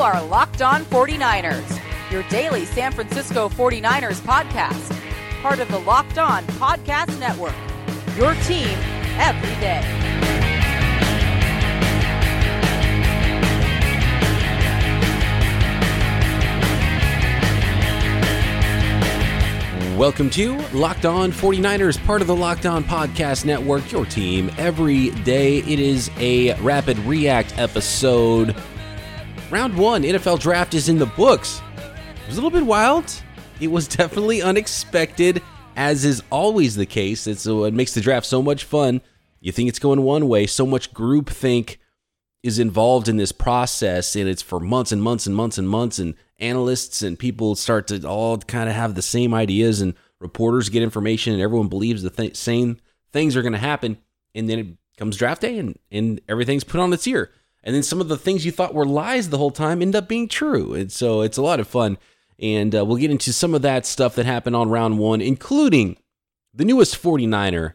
are Locked On 49ers, your daily San Francisco 49ers podcast, part of the Locked On Podcast Network. Your team every day. Welcome to Locked On 49ers, part of the Locked On Podcast Network, your team every day. It is a rapid react episode. Round one, NFL draft is in the books. It was a little bit wild. It was definitely unexpected, as is always the case. It's uh, what makes the draft so much fun. You think it's going one way, so much groupthink is involved in this process, and it's for months and months and months and months, and analysts and people start to all kind of have the same ideas, and reporters get information, and everyone believes the th- same things are going to happen, and then it comes draft day, and and everything's put on its ear, and then some of the things you thought were lies the whole time end up being true, and so it's a lot of fun, and uh, we'll get into some of that stuff that happened on round one, including the newest 49er,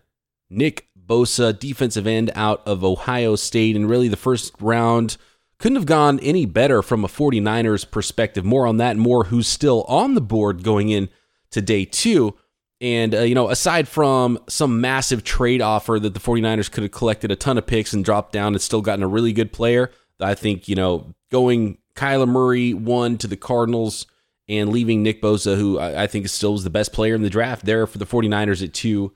Nick Bosa, defensive end out of Ohio State, and really the first round couldn't have gone any better from a 49ers perspective. More on that more who's still on the board going in to day two. And, uh, you know, aside from some massive trade offer that the 49ers could have collected a ton of picks and dropped down and still gotten a really good player, I think, you know, going Kyler Murray one to the Cardinals and leaving Nick Bosa, who I, I think still was the best player in the draft there for the 49ers at two,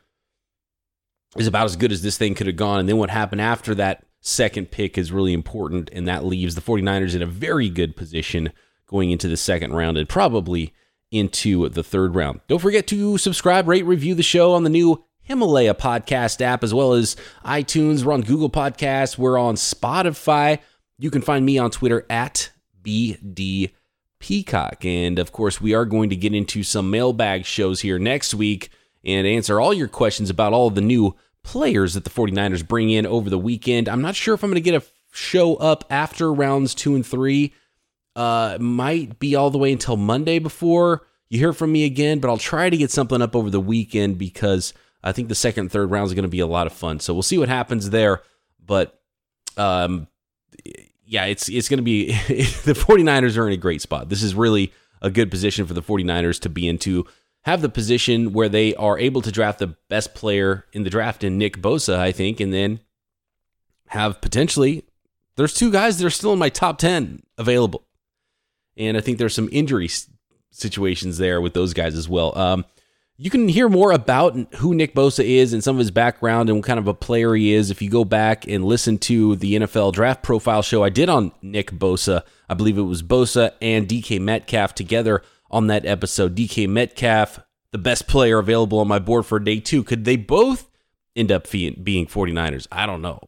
is about as good as this thing could have gone. And then what happened after that second pick is really important, and that leaves the 49ers in a very good position going into the second round and probably into the third round. Don't forget to subscribe, rate, review the show on the new Himalaya podcast app, as well as iTunes. We're on Google Podcasts. We're on Spotify. You can find me on Twitter at BD Peacock. And of course, we are going to get into some mailbag shows here next week and answer all your questions about all the new players that the 49ers bring in over the weekend. I'm not sure if I'm going to get a show up after rounds two and three. Uh, might be all the way until Monday before you hear from me again, but I'll try to get something up over the weekend because I think the second and third rounds are going to be a lot of fun. So we'll see what happens there. But um, yeah, it's it's going to be the 49ers are in a great spot. This is really a good position for the 49ers to be into have the position where they are able to draft the best player in the draft in Nick Bosa, I think, and then have potentially there's two guys that are still in my top 10 available. And I think there's some injury situations there with those guys as well. Um, you can hear more about who Nick Bosa is and some of his background and what kind of a player he is if you go back and listen to the NFL draft profile show I did on Nick Bosa. I believe it was Bosa and DK Metcalf together on that episode. DK Metcalf, the best player available on my board for day two. Could they both end up being 49ers? I don't know.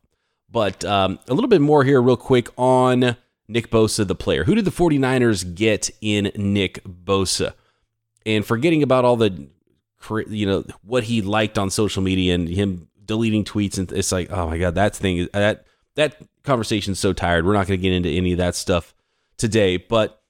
But um, a little bit more here, real quick, on Nick Bosa, the player. Who did the 49ers get in Nick Bosa? And forgetting about all the, you know, what he liked on social media and him deleting tweets, and it's like, oh my God, that thing, that, that conversation's so tired. We're not going to get into any of that stuff today. But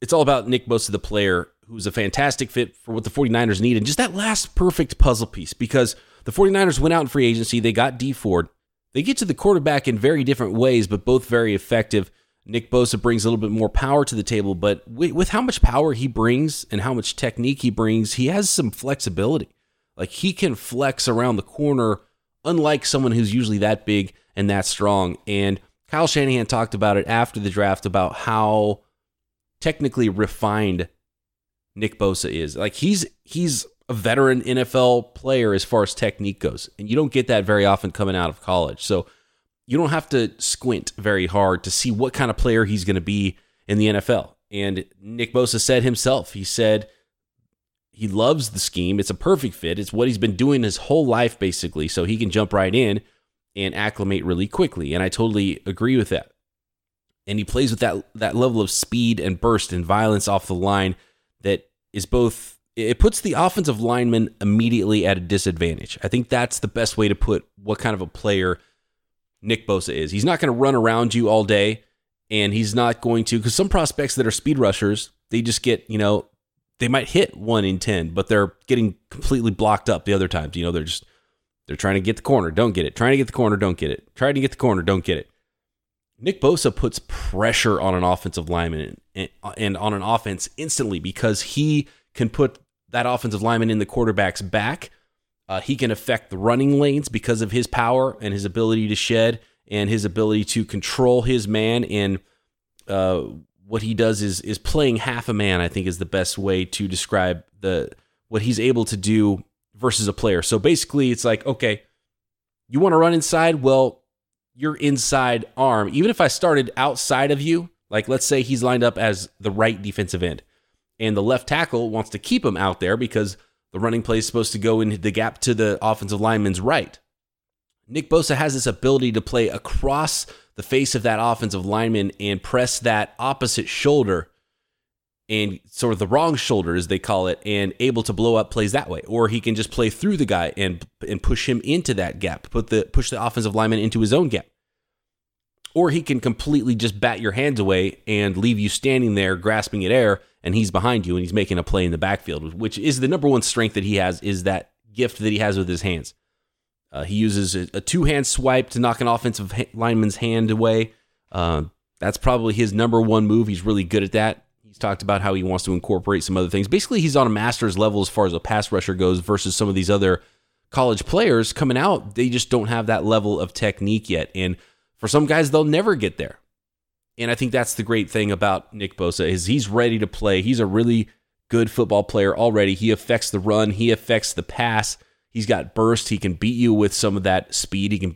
it's all about Nick Bosa, the player, who's a fantastic fit for what the 49ers need. And just that last perfect puzzle piece because the 49ers went out in free agency. They got Dee Ford. They get to the quarterback in very different ways, but both very effective. Nick Bosa brings a little bit more power to the table, but with how much power he brings and how much technique he brings, he has some flexibility. Like he can flex around the corner, unlike someone who's usually that big and that strong. And Kyle Shanahan talked about it after the draft about how technically refined Nick Bosa is. Like he's he's a veteran NFL player as far as technique goes, and you don't get that very often coming out of college. So you don't have to squint very hard to see what kind of player he's going to be in the NFL. And Nick Bosa said himself, he said he loves the scheme. It's a perfect fit. It's what he's been doing his whole life, basically. So he can jump right in and acclimate really quickly. And I totally agree with that and he plays with that that level of speed and burst and violence off the line that is both it puts the offensive lineman immediately at a disadvantage. I think that's the best way to put what kind of a player Nick Bosa is. He's not going to run around you all day and he's not going to cuz some prospects that are speed rushers, they just get, you know, they might hit 1 in 10, but they're getting completely blocked up the other times. You know, they're just they're trying to get the corner, don't get it. Trying to get the corner, don't get it. Trying to get the corner, don't get it Nick Bosa puts pressure on an offensive lineman and, and on an offense instantly because he can put that offensive lineman in the quarterback's back. Uh, he can affect the running lanes because of his power and his ability to shed and his ability to control his man. And uh, what he does is is playing half a man. I think is the best way to describe the what he's able to do versus a player. So basically, it's like okay, you want to run inside. Well, your inside arm, even if I started outside of you, like let's say he's lined up as the right defensive end, and the left tackle wants to keep him out there because the running play is supposed to go in the gap to the offensive lineman's right. Nick Bosa has this ability to play across the face of that offensive lineman and press that opposite shoulder and sort of the wrong shoulder as they call it and able to blow up plays that way or he can just play through the guy and and push him into that gap put the push the offensive lineman into his own gap or he can completely just bat your hands away and leave you standing there grasping at air and he's behind you and he's making a play in the backfield which is the number one strength that he has is that gift that he has with his hands uh, he uses a, a two-hand swipe to knock an offensive ha- lineman's hand away uh, that's probably his number one move he's really good at that He's talked about how he wants to incorporate some other things. Basically, he's on a master's level as far as a pass rusher goes versus some of these other college players coming out. They just don't have that level of technique yet. And for some guys, they'll never get there. And I think that's the great thing about Nick Bosa is he's ready to play. He's a really good football player already. He affects the run, he affects the pass. He's got burst. He can beat you with some of that speed. He can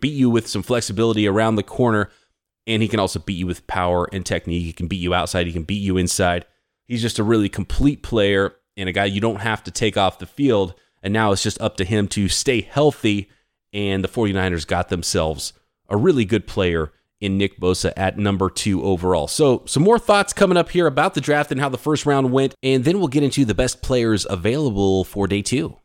beat you with some flexibility around the corner and he can also beat you with power and technique. He can beat you outside, he can beat you inside. He's just a really complete player and a guy you don't have to take off the field. And now it's just up to him to stay healthy. And the 49ers got themselves a really good player in Nick Bosa at number two overall. So, some more thoughts coming up here about the draft and how the first round went. And then we'll get into the best players available for day two.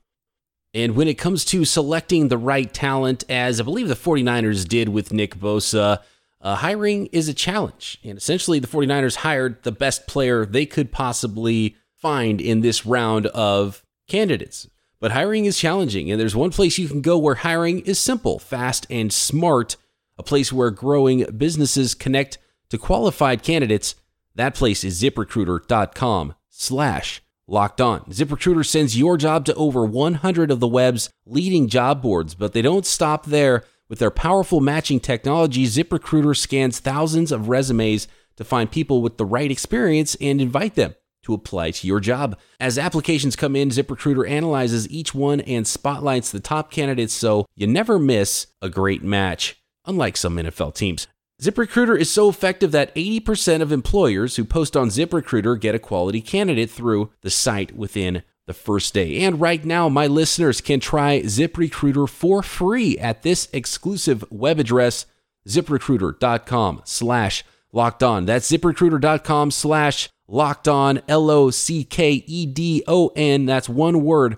And when it comes to selecting the right talent, as I believe the 49ers did with Nick Bosa, uh, hiring is a challenge. And essentially, the 49ers hired the best player they could possibly find in this round of candidates. But hiring is challenging, and there's one place you can go where hiring is simple, fast, and smart, a place where growing businesses connect to qualified candidates. That place is ziprecruiter.com slash locked on. ZipRecruiter sends your job to over 100 of the web's leading job boards, but they don't stop there. With their powerful matching technology, ZipRecruiter scans thousands of resumes to find people with the right experience and invite them to apply to your job. As applications come in, ZipRecruiter analyzes each one and spotlights the top candidates so you never miss a great match, unlike some NFL teams. ZipRecruiter is so effective that 80% of employers who post on ZipRecruiter get a quality candidate through the site within the first day. And right now, my listeners can try ZipRecruiter for free at this exclusive web address, ziprecruiter.com slash locked on. That's ziprecruiter.com slash locked on, L O C K E D O N. That's one word,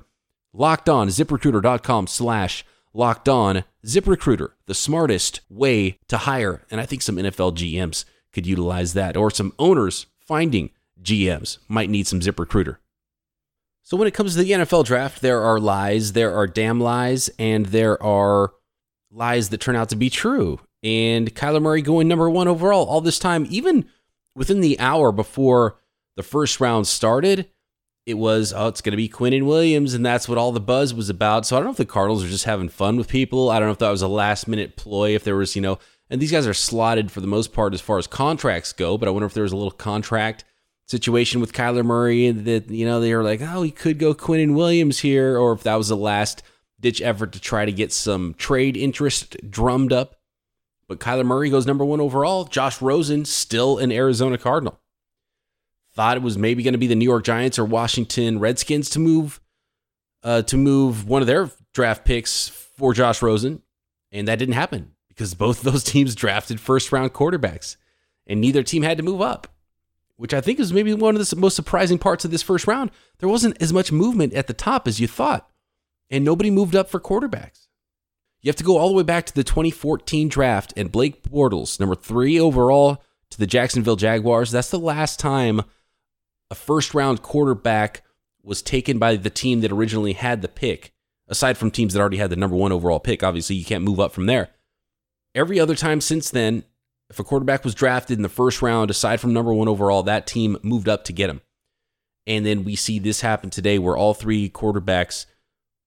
locked on, ziprecruiter.com slash locked on. ZipRecruiter, the smartest way to hire. And I think some NFL GMs could utilize that, or some owners finding GMs might need some ZipRecruiter. So when it comes to the NFL draft, there are lies, there are damn lies, and there are lies that turn out to be true. And Kyler Murray going number one overall all this time, even within the hour before the first round started, it was, oh, it's going to be Quinnen Williams, and that's what all the buzz was about. So I don't know if the Cardinals are just having fun with people. I don't know if that was a last minute ploy, if there was, you know, and these guys are slotted for the most part as far as contracts go, but I wonder if there was a little contract situation with Kyler Murray that you know they were like, oh, he could go Quinnen Williams here, or if that was the last ditch effort to try to get some trade interest drummed up. But Kyler Murray goes number one overall. Josh Rosen still an Arizona Cardinal. Thought it was maybe going to be the New York Giants or Washington Redskins to move uh, to move one of their draft picks for Josh Rosen, and that didn't happen because both those teams drafted first round quarterbacks, and neither team had to move up which I think is maybe one of the most surprising parts of this first round. There wasn't as much movement at the top as you thought, and nobody moved up for quarterbacks. You have to go all the way back to the 2014 draft and Blake Bortles, number three overall to the Jacksonville Jaguars. That's the last time a first round quarterback was taken by the team that originally had the pick, aside from teams that already had the number one overall pick. Obviously, you can't move up from there. Every other time since then, if a quarterback was drafted in the first round, aside from number one overall, that team moved up to get him. And then we see this happen today where all three quarterbacks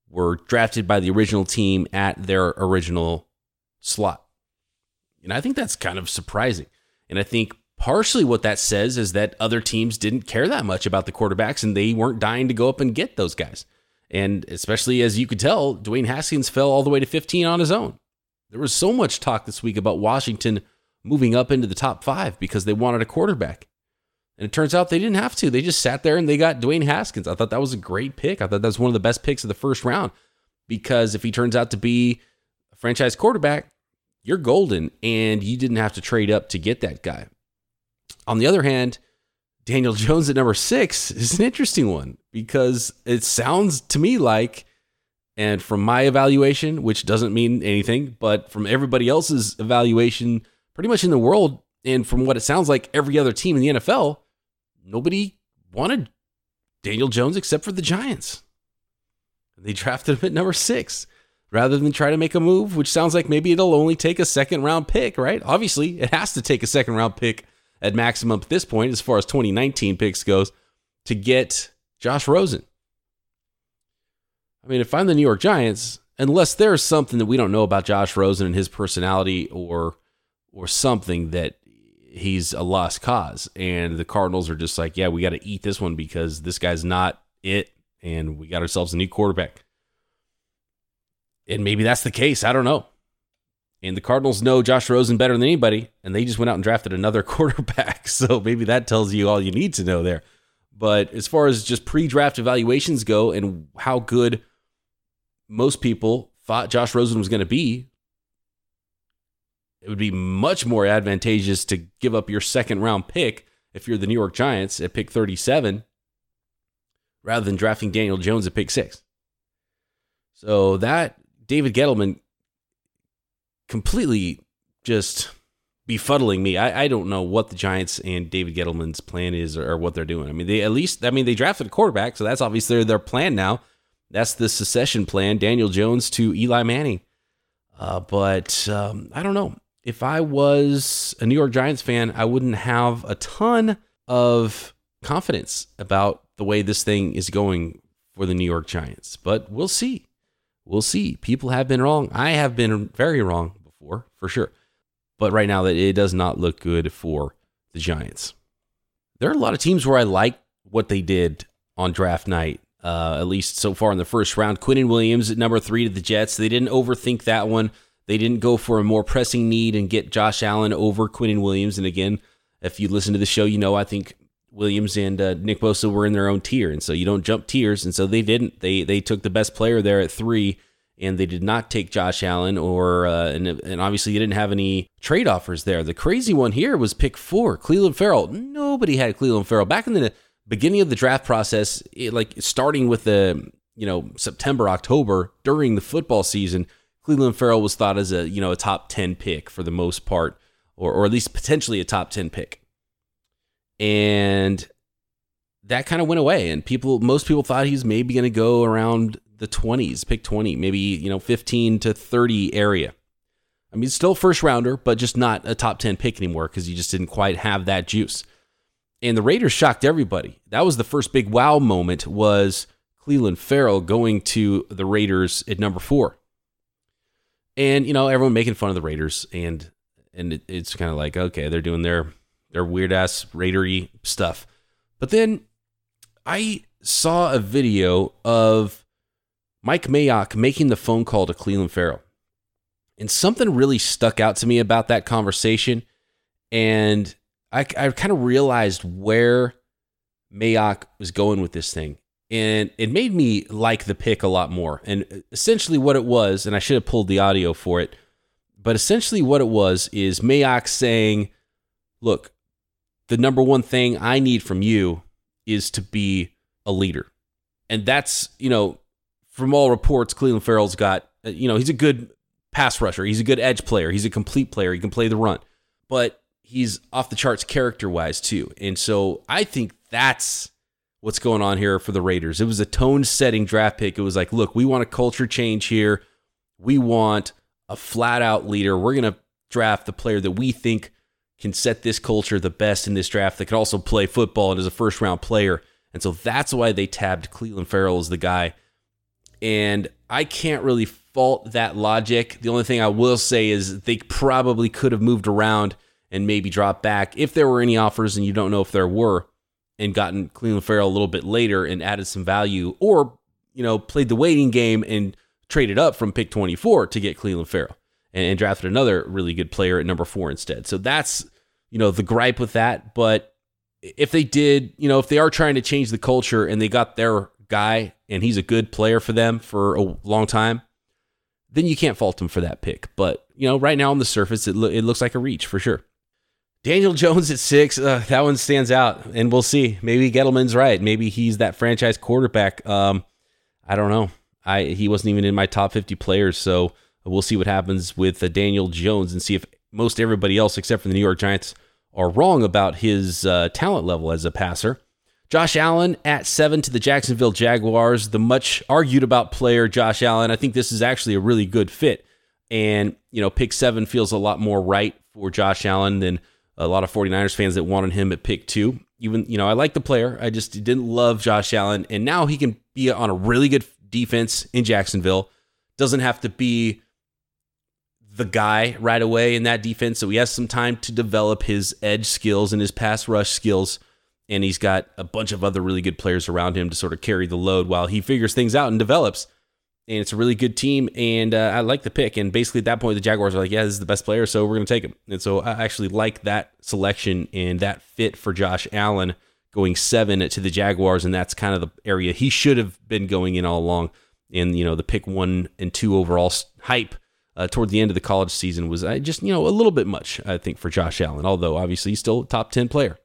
were drafted by the original team at their original slot. And I think that's kind of surprising. And I think partially what that says is that other teams didn't care that much about the quarterbacks and they weren't dying to go up and get those guys. And especially as you could tell, Dwayne Haskins fell all the way to 15 on his own. There was so much talk this week about Washington moving up into the top five because they wanted a quarterback. And it turns out they didn't have to. They just sat there and they got Dwayne Haskins. I thought that was a great pick. I thought that was one of the best picks of the first round because if he turns out to be a franchise quarterback, you're golden and you didn't have to trade up to get that guy. On the other hand, Daniel Jones at number six is an interesting one because it sounds to me like, and from my evaluation, which doesn't mean anything, but from everybody else's evaluation, pretty much in the world, and from what it sounds like, every other team in the NFL, nobody wanted Daniel Jones except for the Giants. They drafted him at number six rather than try to make a move, which sounds like maybe it'll only take a second round pick, right? Obviously, it has to take a second round pick at maximum at this point, as far as 2019 picks goes, to get Josh Rosen. I mean, if I'm the New York Giants, unless there's something that we don't know about Josh Rosen and his personality or or something that he's a lost cause and the Cardinals are just like, yeah, we got to eat this one because this guy's not it and we got ourselves a new quarterback. And maybe that's the case, I don't know. And the Cardinals know Josh Rosen better than anybody, and they just went out and drafted another quarterback. So maybe that tells you all you need to know there. But as far as just pre draft evaluations go and how good most people thought Josh Rosen was going to be, it would be much more advantageous to give up your second round pick if you're the New York Giants at pick 37 rather than drafting Daniel Jones at pick six. So that David Gettleman completely just befuddling me. I, I don't know what the Giants and David Gettleman's plan is or, or what they're doing. I mean, they at least I mean they drafted a quarterback, so that's obviously their plan now. That's the secession plan: Daniel Jones to Eli Manning. Uh, but um, I don't know. If I was a New York Giants fan, I wouldn't have a ton of confidence about the way this thing is going for the New York Giants. But we'll see. We'll see. People have been wrong. I have been very wrong before, for sure. But right now, that it does not look good for the Giants. There are a lot of teams where I like what they did on draft night, uh, at least so far in the first round. Quinnen Williams at number three to the Jets. They didn't overthink that one. They didn't go for a more pressing need and get Josh Allen over Quinnen Williams. And again, if you listen to the show, you know I think Williams and uh, Nick Bosa were in their own tier, and so you don't jump tiers. And so they didn't. They they took the best player there at three and they did not take Josh Allen or uh, and, and obviously you didn't have any trade offers there. The crazy one here was pick four, Clelin Ferrell. Nobody had Clelin Ferrell back in the beginning of the draft process, it, like starting with the you know September October during the football season. Clelin Ferrell was thought as a you know a top ten pick for the most part, or or at least potentially a top ten pick, and that kind of went away. And people, most people thought he was maybe going to go around the 20s, pick 20, maybe, you know, 15 to 30 area. I mean, still first rounder, but just not a top 10 pick anymore because you just didn't quite have that juice. And the Raiders shocked everybody. That was the first big wow moment was Clelin Ferrell going to the Raiders at number 4. And, you know, everyone making fun of the Raiders and and it, it's kind of like, okay, they're doing their their weird ass Raidery stuff. But then I saw a video of Mike Mayock making the phone call to Clelin Ferrell. And something really stuck out to me about that conversation. And I, I kind of realized where Mayock was going with this thing. And it made me like the pick a lot more. And essentially, what it was, and I should have pulled the audio for it, but essentially, what it was is Mayock saying, Look, the number one thing I need from you is to be a leader. And that's, you know, from all reports, Clelin Ferrell's got, uh, you know, he's a good pass rusher. He's a good edge player. He's a complete player. He can play the run, but he's off the charts character wise too. And so I think that's what's going on here for the Raiders. It was a tone setting draft pick. It was like, look, we want a culture change here. We want a flat out leader. We're going to draft the player that we think can set this culture the best in this draft that can also play football and is a first round player. And so that's why they tabbed Clelin Ferrell as the guy. And I can't really fault that logic. The only thing I will say is they probably could have moved around and maybe dropped back if there were any offers, and you don't know if there were, and gotten Clelin Ferrell a little bit later and added some value, or you know played the waiting game and traded up from pick 24 to get Clelin Ferrell and, and drafted another really good player at number four instead. So that's you know the gripe with that. But if they did, you know, if they are trying to change the culture and they got their guy and he's a good player for them for a long time, then you can't fault him for that pick. But you know, right now on the surface, it, lo- it looks like a reach for sure. Daniel Jones at six, uh, that one stands out, and we'll see. Maybe Gettleman's right. Maybe he's that franchise quarterback. Um, I don't know. I he wasn't even in my top fifty players, so we'll see what happens with uh, Daniel Jones and see if most everybody else, except for the New York Giants, are wrong about his uh, talent level as a passer. Josh Allen at seven to the Jacksonville Jaguars, the much argued about player Josh Allen. I think this is actually a really good fit. And, you know, pick seven feels a lot more right for Josh Allen than a lot of 49ers fans that wanted him at pick two. Even, you know, I like the player. I just didn't love Josh Allen. And now he can be on a really good defense in Jacksonville. Doesn't have to be the guy right away in that defense. So he has some time to develop his edge skills and his pass rush skills and he's got a bunch of other really good players around him to sort of carry the load while he figures things out and develops. And it's a really good team, and uh, I like the pick. And basically, at that point, the Jaguars are like, "Yeah, this is the best player, so we're going to take him." And so I actually like that selection and that fit for Josh Allen going seven to the Jaguars, and that's kind of the area he should have been going in all along. And you know, the pick one and two overall hype uh, toward the end of the college season was uh, just you know a little bit much, I think, for Josh Allen. Although obviously he's still a top ten player.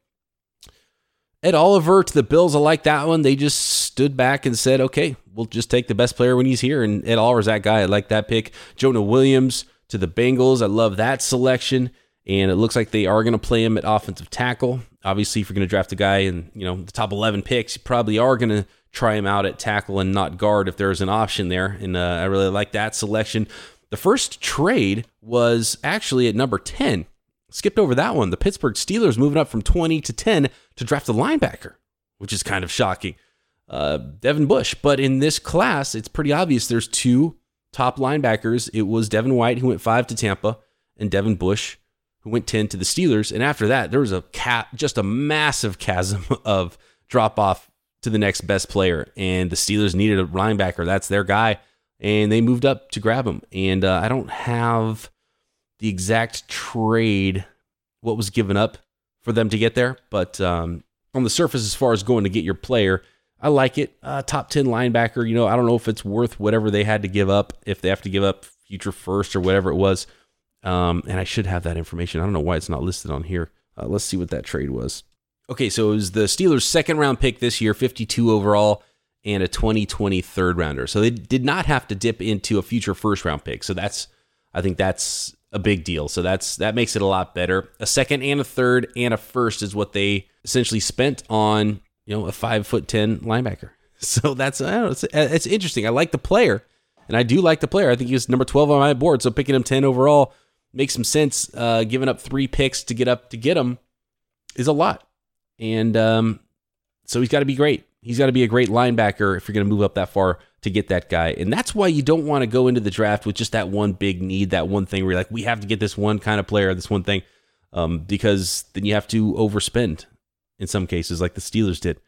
Ed Oliver to the Bills, I like that one. They just stood back and said, okay, we'll just take the best player when he's here. And Ed Oliver's that guy. I like that pick. Jonah Williams to the Bengals. I love that selection. And it looks like they are going to play him at offensive tackle. Obviously, if you're going to draft a guy in you know the top 11 picks, you probably are going to try him out at tackle and not guard if there's an option there. And uh, I really like that selection. The first trade was actually at number 10 skipped over that one. The Pittsburgh Steelers moving up from 20 to 10 to draft a linebacker, which is kind of shocking. Uh, Devin Bush. But in this class, it's pretty obvious there's two top linebackers. It was Devin White, who went five to Tampa, and Devin Bush, who went 10 to the Steelers. And after that, there was a just a massive chasm of drop off to the next best player. And the Steelers needed a linebacker. That's their guy. And they moved up to grab him. And uh, I don't have the exact trade, what was given up for them to get there. But um, on the surface, as far as going to get your player, I like it. Uh, top 10 linebacker, you know, I don't know if it's worth whatever they had to give up, if they have to give up future first or whatever it was. Um, and I should have that information. I don't know why it's not listed on here. Uh, let's see what that trade was. Okay, so it was the Steelers' second round pick this year, 52 overall, and a 2020 third rounder. So they did not have to dip into a future first round pick. So that's, I think that's a big deal. So that's that makes it a lot better. A second and a third and a first is what they essentially spent on you know a five foot ten linebacker. So that's I don't know, it's, it's interesting. I like the player, and I do like the player. I think he was number twelve on my board. So picking him ten overall makes some sense. Uh, giving up three picks to get up to get him is a lot, and um, so he's got to be great. He's got to be a great linebacker if you're going to move up that far to get that guy. And that's why you don't want to go into the draft with just that one big need, that one thing where you're like, we have to get this one kind of player, this one thing, um, because then you have to overspend in some cases, like the Steelers did.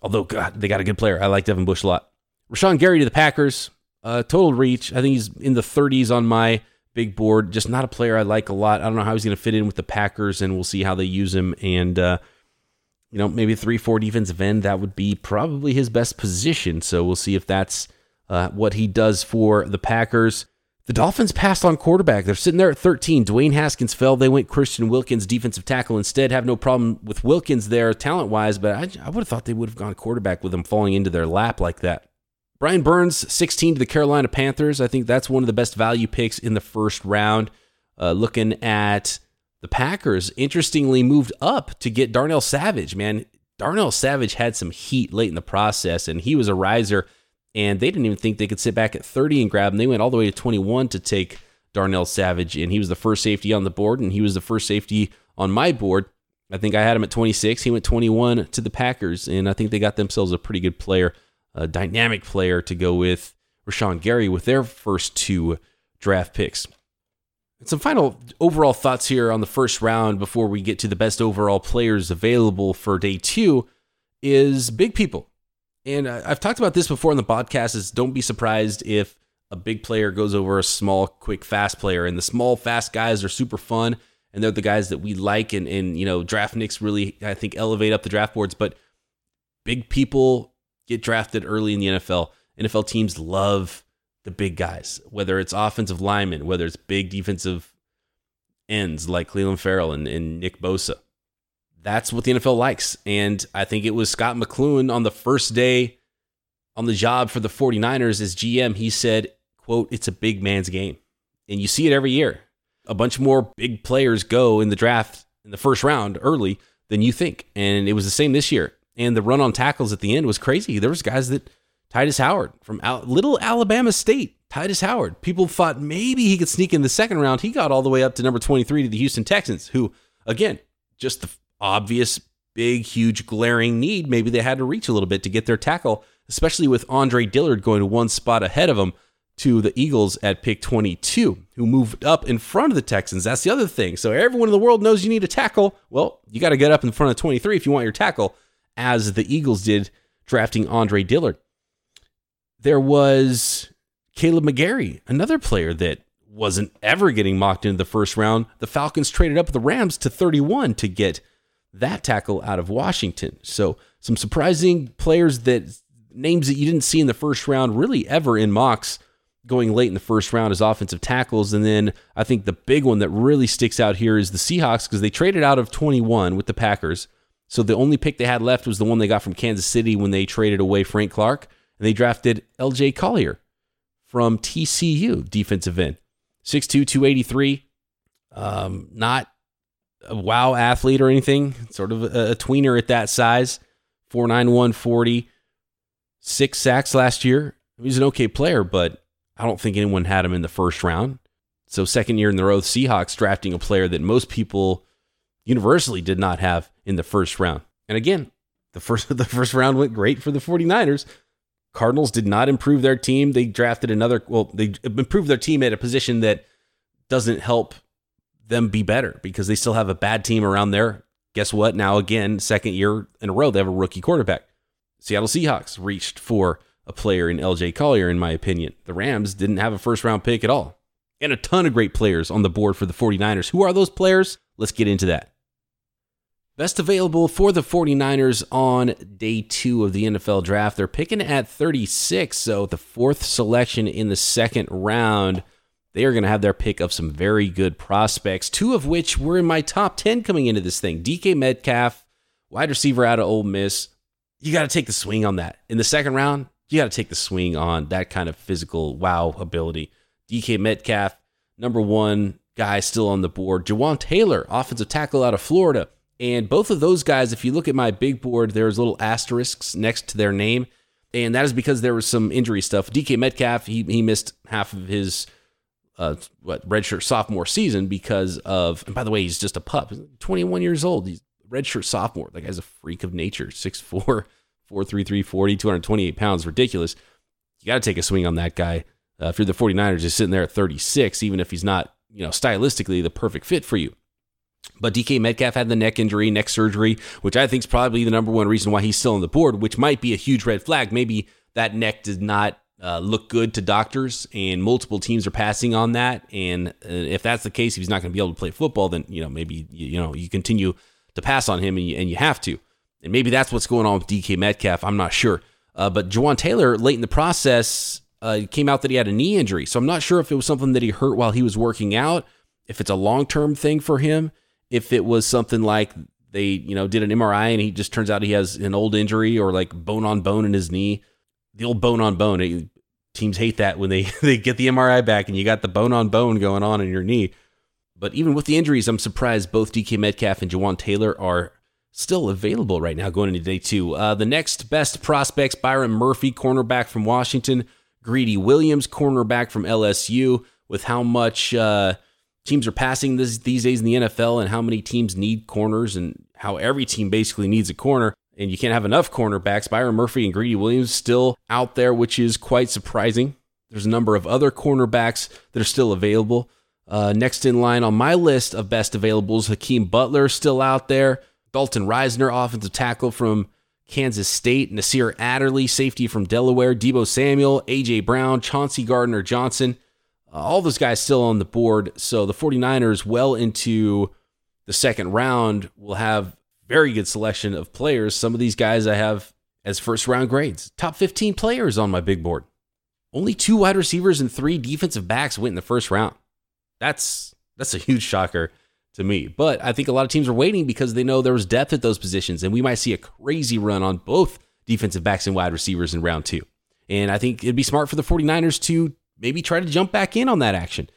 Although, God, they got a good player. I like Devin Bush a lot. Rashan Gary to the Packers, uh, total reach. I think he's in the 30s on my big board. Just not a player I like a lot. I don't know how he's going to fit in with the Packers, and we'll see how they use him. And, uh, you know, maybe three, four defensive end, that would be probably his best position. So we'll see if that's uh, what he does for the Packers. The Dolphins passed on quarterback. They're sitting there at 13. Dwayne Haskins fell. They went Christian Wilkins, defensive tackle, instead. Have no problem with Wilkins there, talent wise, but I, I would have thought they would have gone quarterback with him falling into their lap like that. Brian Burns, 16 to the Carolina Panthers. I think that's one of the best value picks in the first round. Uh, looking at the Packers, interestingly, moved up to get Darnell Savage. Man, Darnell Savage had some heat late in the process, and he was a riser. And they didn't even think they could sit back at 30 and grab him. They went all the way to 21 to take Darnell Savage, and he was the first safety on the board, and he was the first safety on my board. I think I had him at 26. He went 21 to the Packers, and I think they got themselves a pretty good player, a dynamic player to go with Rashan Gary with their first two draft picks. Some final overall thoughts here on the first round before we get to the best overall players available for day two is big people. And I've talked about this before on the podcast is don't be surprised if a big player goes over a small, quick, fast player. And the small, fast guys are super fun. And they're the guys that we like. And, and you know, draftniks really, I think, elevate up the draft boards. But big people get drafted early in the NFL. NFL teams love the big guys, whether it's offensive linemen, whether it's big defensive ends like Clelin Ferrell and, and Nick Bosa. That's what the NFL likes. And I think it was Scott McCloughan on the first day on the job for the 49ers as GM. He said, quote, it's a big man's game. And you see it every year. A bunch more big players go in the draft in the first round early than you think. And it was the same this year. And the run on tackles at the end was crazy. There was guys that Tytus Howard from little Alabama State. Tytus Howard. People thought maybe he could sneak in the second round. He got all the way up to number 23 to the Houston Texans, who, again, just the obvious, big, huge, glaring need. Maybe they had to reach a little bit to get their tackle, especially with Andre Dillard going one spot ahead of him to the Eagles at pick 22, who moved up in front of the Texans. That's the other thing. So everyone in the world knows you need a tackle. Well, you got to get up in front of 23 if you want your tackle, as the Eagles did drafting Andre Dillard. There was Kaleb McGary, another player that wasn't ever getting mocked into the first round. The Falcons traded up the Rams to 31 to get that tackle out of Washington. So some surprising players that names that you didn't see in the first round really ever in mocks going late in the first round as offensive tackles. And then I think the big one that really sticks out here is the Seahawks because they traded out of 21 with the Packers. So the only pick they had left was the one they got from Kansas City when they traded away Frank Clark and they drafted LJ Collier from TCU, defensive end. 6'2, 283. Um, not a wow athlete or anything, sort of a, a tweener at that size. 4'9, 140. Six sacks last year. He's an okay player, but I don't think anyone had him in the first round. So, second year in the row, Seahawks drafting a player that most people universally did not have in the first round. And again, the first the first round went great for the 49ers. Cardinals did not improve their team. They drafted another, well, they improved their team at a position that doesn't help them be better because they still have a bad team around there. Guess what? Now, again, second year in a row, they have a rookie quarterback. Seattle Seahawks reached for a player in LJ Collier, in my opinion. The Rams didn't have a first round pick at all. And a ton of great players on the board for the 49ers. Who are those players? Let's get into that. Best available for the 49ers on day two of the NFL draft. They're picking at 36, so the fourth selection in the second round. They are going to have their pick of some very good prospects, two of which were in my top 10 coming into this thing. DK Metcalf, wide receiver out of Ole Miss. You got to take the swing on that. In the second round, you got to take the swing on that kind of physical wow ability. DK Metcalf, number one guy still on the board. Jawaan Taylor, offensive tackle out of Florida and both of those guys, if you look at my big board, there's little asterisks next to their name. And that is because there was some injury stuff. DK Metcalf, he, he missed half of his uh, what redshirt sophomore season because of, and by the way, he's just a pup, 21 years old. He's redshirt sophomore. That guy's a freak of nature, 6'4, 4'3, 40, 228 pounds. Ridiculous. You got to take a swing on that guy. Uh, if you're the 49ers, just sitting there at 36, even if he's not, you know, stylistically the perfect fit for you. But DK Metcalf had the neck injury, neck surgery, which I think is probably the number one reason why he's still on the board, which might be a huge red flag. Maybe that neck did not uh, look good to doctors, and multiple teams are passing on that. And uh, if that's the case, if he's not going to be able to play football, then you know maybe you know you continue to pass on him, and you, and you have to. And maybe that's what's going on with DK Metcalf. I'm not sure. Uh, but Jawaan Taylor, late in the process, uh, came out that he had a knee injury. So I'm not sure if it was something that he hurt while he was working out, if it's a long term thing for him if it was something like they, you know, did an MRI and he just turns out he has an old injury or like bone on bone in his knee. The old bone on bone. Eh, teams hate that when they, they get the MRI back and you got the bone on bone going on in your knee. But even with the injuries, I'm surprised both DK Metcalf and Jawaan Taylor are still available right now going into day two. Uh, the next best prospects Byron Murphy, cornerback from Washington, Greedy Williams, cornerback from LSU, with how much uh, teams are passing this, these days in the NFL and how many teams need corners and how every team basically needs a corner. And you can't have enough cornerbacks. Byron Murphy and Greedy Williams still out there, which is quite surprising. There's a number of other cornerbacks that are still available. Uh, next in line on my list of best availables, Hakeem Butler still out there. Dalton Risner, offensive tackle from Kansas State. Nasir Adderley, safety from Delaware. Deebo Samuel, A.J. Brown, Chauncey Gardner Johnson. Uh, all those guys still on the board. So the 49ers, well into the second round, will have very good selection of players. Some of these guys I have as first round grades. Top 15 players on my big board. Only two wide receivers and three defensive backs went in the first round. That's that's a huge shocker to me. But I think a lot of teams are waiting because they know there was depth at those positions, and we might see a crazy run on both defensive backs and wide receivers in round two. And I think it'd be smart for the 49ers to maybe try to jump back in on that action.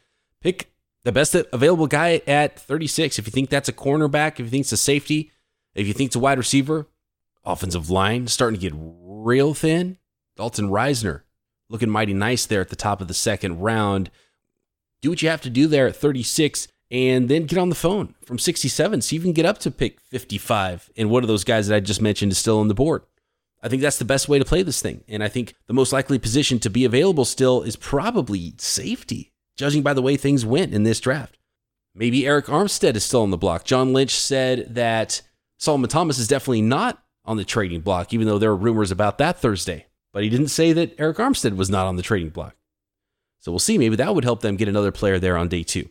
Pick the best available guy at 36. If you think that's a cornerback, if you think it's a safety, if you think it's a wide receiver, offensive line starting to get real thin. Dalton Risner looking mighty nice there at the top of the second round. Do what you have to do there at 36 and then get on the phone from 67 so you can get up to pick 55. And one of those guys that I just mentioned is still on the board. I think that's the best way to play this thing. And I think the most likely position to be available still is probably safety, judging by the way things went in this draft. Maybe Arik Armstead is still on the block. John Lynch said that Solomon Thomas is definitely not on the trading block, even though there were rumors about that Thursday. But he didn't say that Arik Armstead was not on the trading block. So we'll see. Maybe that would help them get another player there on day two.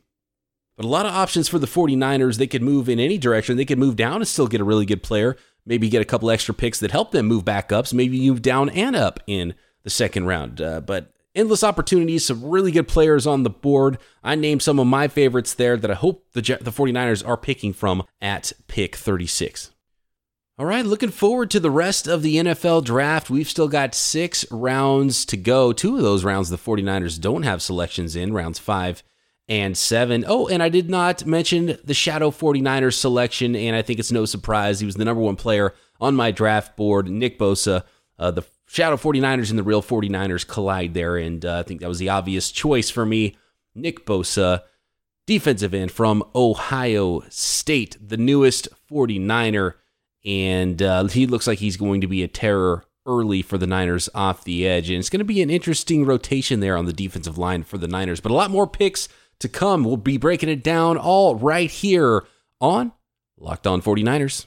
But a lot of options for the 49ers. They could move in any direction. They could move down and still get a really good player. Maybe get a couple extra picks that help them move back up. So maybe move down and up in the second round. Uh, but endless opportunities, some really good players on the board. I named some of my favorites there that I hope the, the 49ers are picking from at pick 36. All right, looking forward to the rest of the NFL draft. We've still got six rounds to go. Two of those rounds, the 49ers don't have selections in, rounds five and seven. Oh, and I did not mention the Shadow 49ers selection, and I think it's no surprise. He was the number one player on my draft board, Nick Bosa. Uh, the Shadow 49ers and the real 49ers collide there, and uh, I think that was the obvious choice for me. Nick Bosa, defensive end from Ohio State, the newest 49er and uh, he looks like he's going to be a terror early for the Niners off the edge. And it's going to be an interesting rotation there on the defensive line for the Niners. But a lot more picks to come. We'll be breaking it down all right here on Locked On 49ers.